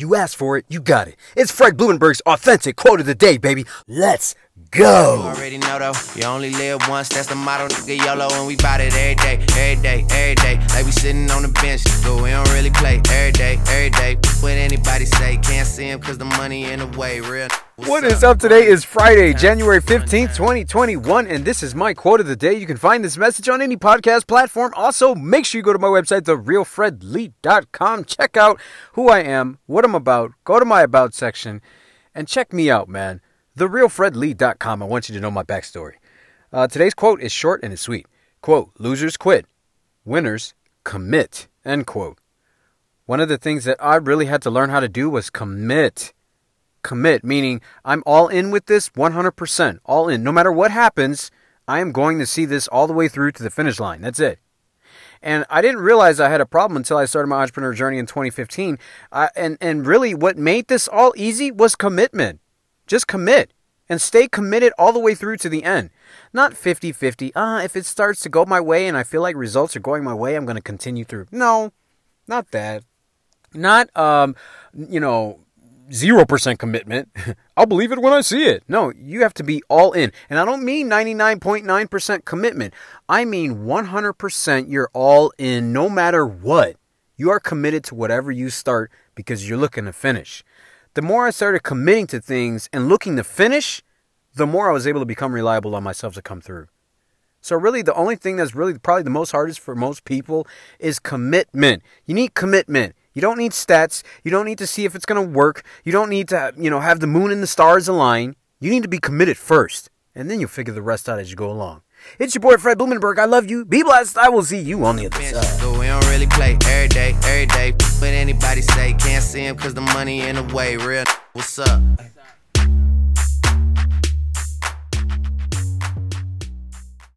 You asked for it, you got it. It's Fred Blumenberg's authentic quote of the day, baby. Let's go. You already know though, you only live once, that's the motto, nigga YOLO, and we bout it every day, every day, every day. Like we sitting on the bench, but we don't really play every day, every day. What anybody say, can't see him cause the money in the way, real. What is up today is Friday, January 15th, 2021, and this is my quote of the day. You can find this message on any podcast platform. Also, make sure you go to my website, therealfredlee.com. Check out who I am, what I'm about, go to my about section, and check me out, man. Therealfredlee.com. I want you to know my backstory. Uh, today's quote is short and it's sweet. Quote, losers quit, winners commit, end quote. One of the things that I really had to learn how to do was commit commit, meaning I'm all in with this 100%, all in. No matter what happens, I am going to see this all the way through to the finish line. That's it. And I didn't realize I had a problem until I started my entrepreneur journey in 2015. I, and, and really, what made this all easy was commitment. Just commit and stay committed all the way through to the end. Not 50 50. Ah, if it starts to go my way and I feel like results are going my way, I'm going to continue through. No, not that. Not, um, you know, 0% commitment. I'll believe it when I see it. No, you have to be all in. And I don't mean 99.9% commitment. I mean 100% you're all in no matter what. You are committed to whatever you start because you're looking to finish. The more I started committing to things and looking to finish, the more I was able to become reliable on myself to come through. So really the only thing that's really probably the most hardest for most people is commitment. You need commitment. You don't need stats. You don't need to see if it's going to work. You don't need to, you know, have the moon and the stars align. You need to be committed first, and then you'll figure the rest out as you go along. It's your boy Fred Blumenberg. I love you. Be blessed. I will see you on the other side. but we don't really play every day, every day. What anybody say, can't see him cause the money in the way, real. What's up?